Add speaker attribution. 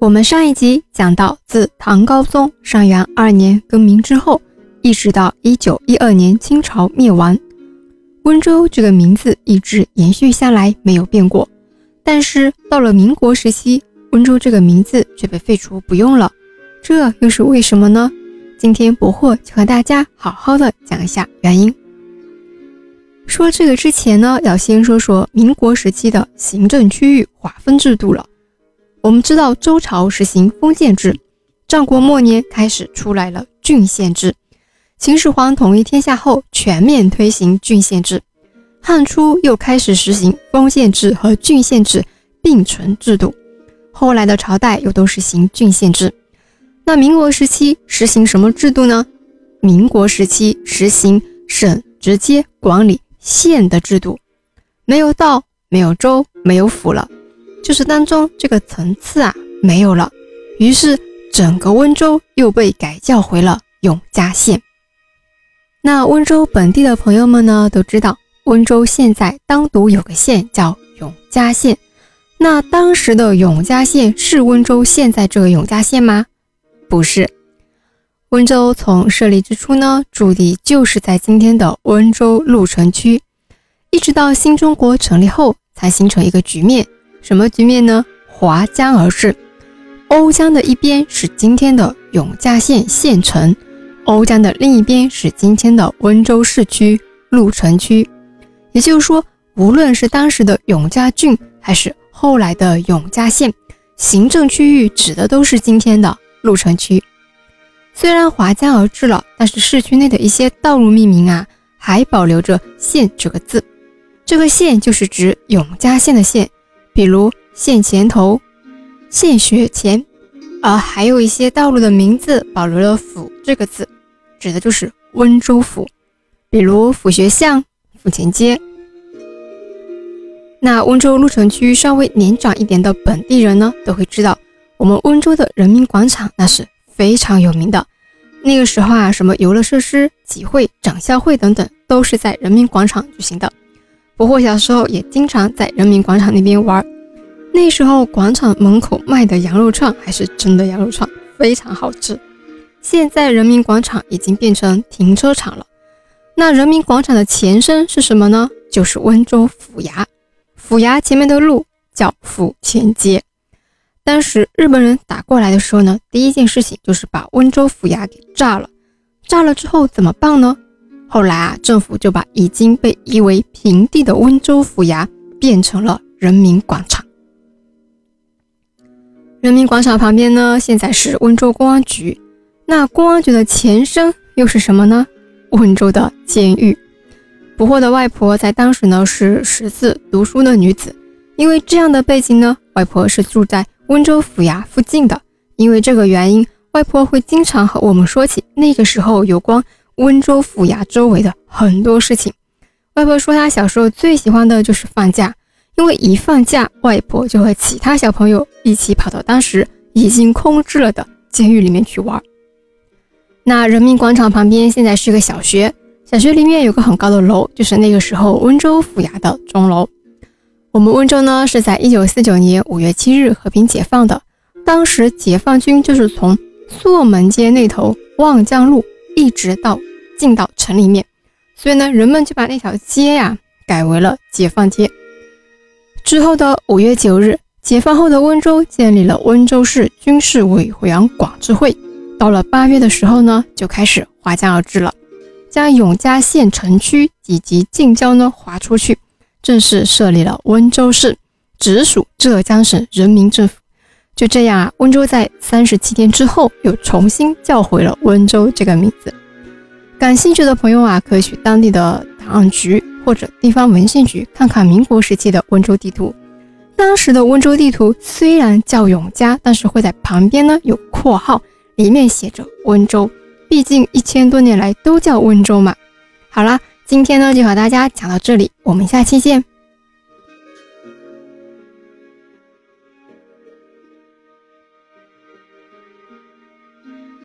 Speaker 1: 我们上一集讲到，自唐高宗上元二年更名之后，一直到一九一二年清朝灭亡，温州这个名字一直延续下来没有变过。但是到了民国时期，温州这个名字却被废除不用了，这又是为什么呢？今天博货就和大家好好的讲一下原因。说这个之前呢，要先说说民国时期的行政区域划分制度了。我们知道周朝实行封建制，战国末年开始出来了郡县制，秦始皇统一天下后全面推行郡县制，汉初又开始实行封建制和郡县制并存制度，后来的朝代又都实行郡县制。那民国时期实行什么制度呢？民国时期实行省直接管理县的制度，没有道，没有州，没有府了。就是当中这个层次啊没有了，于是整个温州又被改叫回了永嘉县。那温州本地的朋友们呢都知道，温州现在单独有个县叫永嘉县。那当时的永嘉县是温州现在这个永嘉县吗？不是。温州从设立之初呢，驻地就是在今天的温州鹿城区，一直到新中国成立后才形成一个局面。什么局面呢？划江而治，瓯江的一边是今天的永嘉县县城，瓯江的另一边是今天的温州市区鹿城区。也就是说，无论是当时的永嘉郡，还是后来的永嘉县，行政区域指的都是今天的鹿城区。虽然划江而治了，但是市区内的一些道路命名啊，还保留着“县”这个字。这个“县”就是指永嘉县的县。比如县前头、县学前，而还有一些道路的名字保留了“府”这个字，指的就是温州府。比如府学巷、府前街。那温州鹿城区稍微年长一点的本地人呢，都会知道，我们温州的人民广场那是非常有名的。那个时候啊，什么游乐设施、集会、长校会等等，都是在人民广场举行的。不过小时候也经常在人民广场那边玩，那时候广场门口卖的羊肉串还是真的羊肉串，非常好吃。现在人民广场已经变成停车场了。那人民广场的前身是什么呢？就是温州府衙。府衙前面的路叫府前街。当时日本人打过来的时候呢，第一件事情就是把温州府衙给炸了。炸了之后怎么办呢？后来啊，政府就把已经被夷为平地的温州府衙变成了人民广场。人民广场旁边呢，现在是温州公安局。那公安局的前身又是什么呢？温州的监狱。捕获的外婆在当时呢是识字读书的女子，因为这样的背景呢，外婆是住在温州府衙附近的。因为这个原因，外婆会经常和我们说起那个时候有关。温州府衙周围的很多事情，外婆说她小时候最喜欢的就是放假，因为一放假，外婆就和其他小朋友一起跑到当时已经空置了的监狱里面去玩。那人民广场旁边现在是个小学，小学里面有个很高的楼，就是那个时候温州府衙的钟楼。我们温州呢是在一九四九年五月七日和平解放的，当时解放军就是从朔门街那头望江路一直到。进到城里面，所以呢，人们就把那条街呀改为了解放街。之后的五月九日，解放后的温州建立了温州市军事委员管制会。到了八月的时候呢，就开始划江而治了，将永嘉县城区以及近郊呢划出去，正式设立了温州市，直属浙江省人民政府。就这样啊，温州在三十七天之后又重新叫回了温州这个名字。感兴趣的朋友啊，可以去当地的档案局或者地方文献局看看民国时期的温州地图。当时的温州地图虽然叫永嘉，但是会在旁边呢有括号，里面写着温州。毕竟一千多年来都叫温州嘛。好啦，今天呢就和大家讲到这里，我们下期见。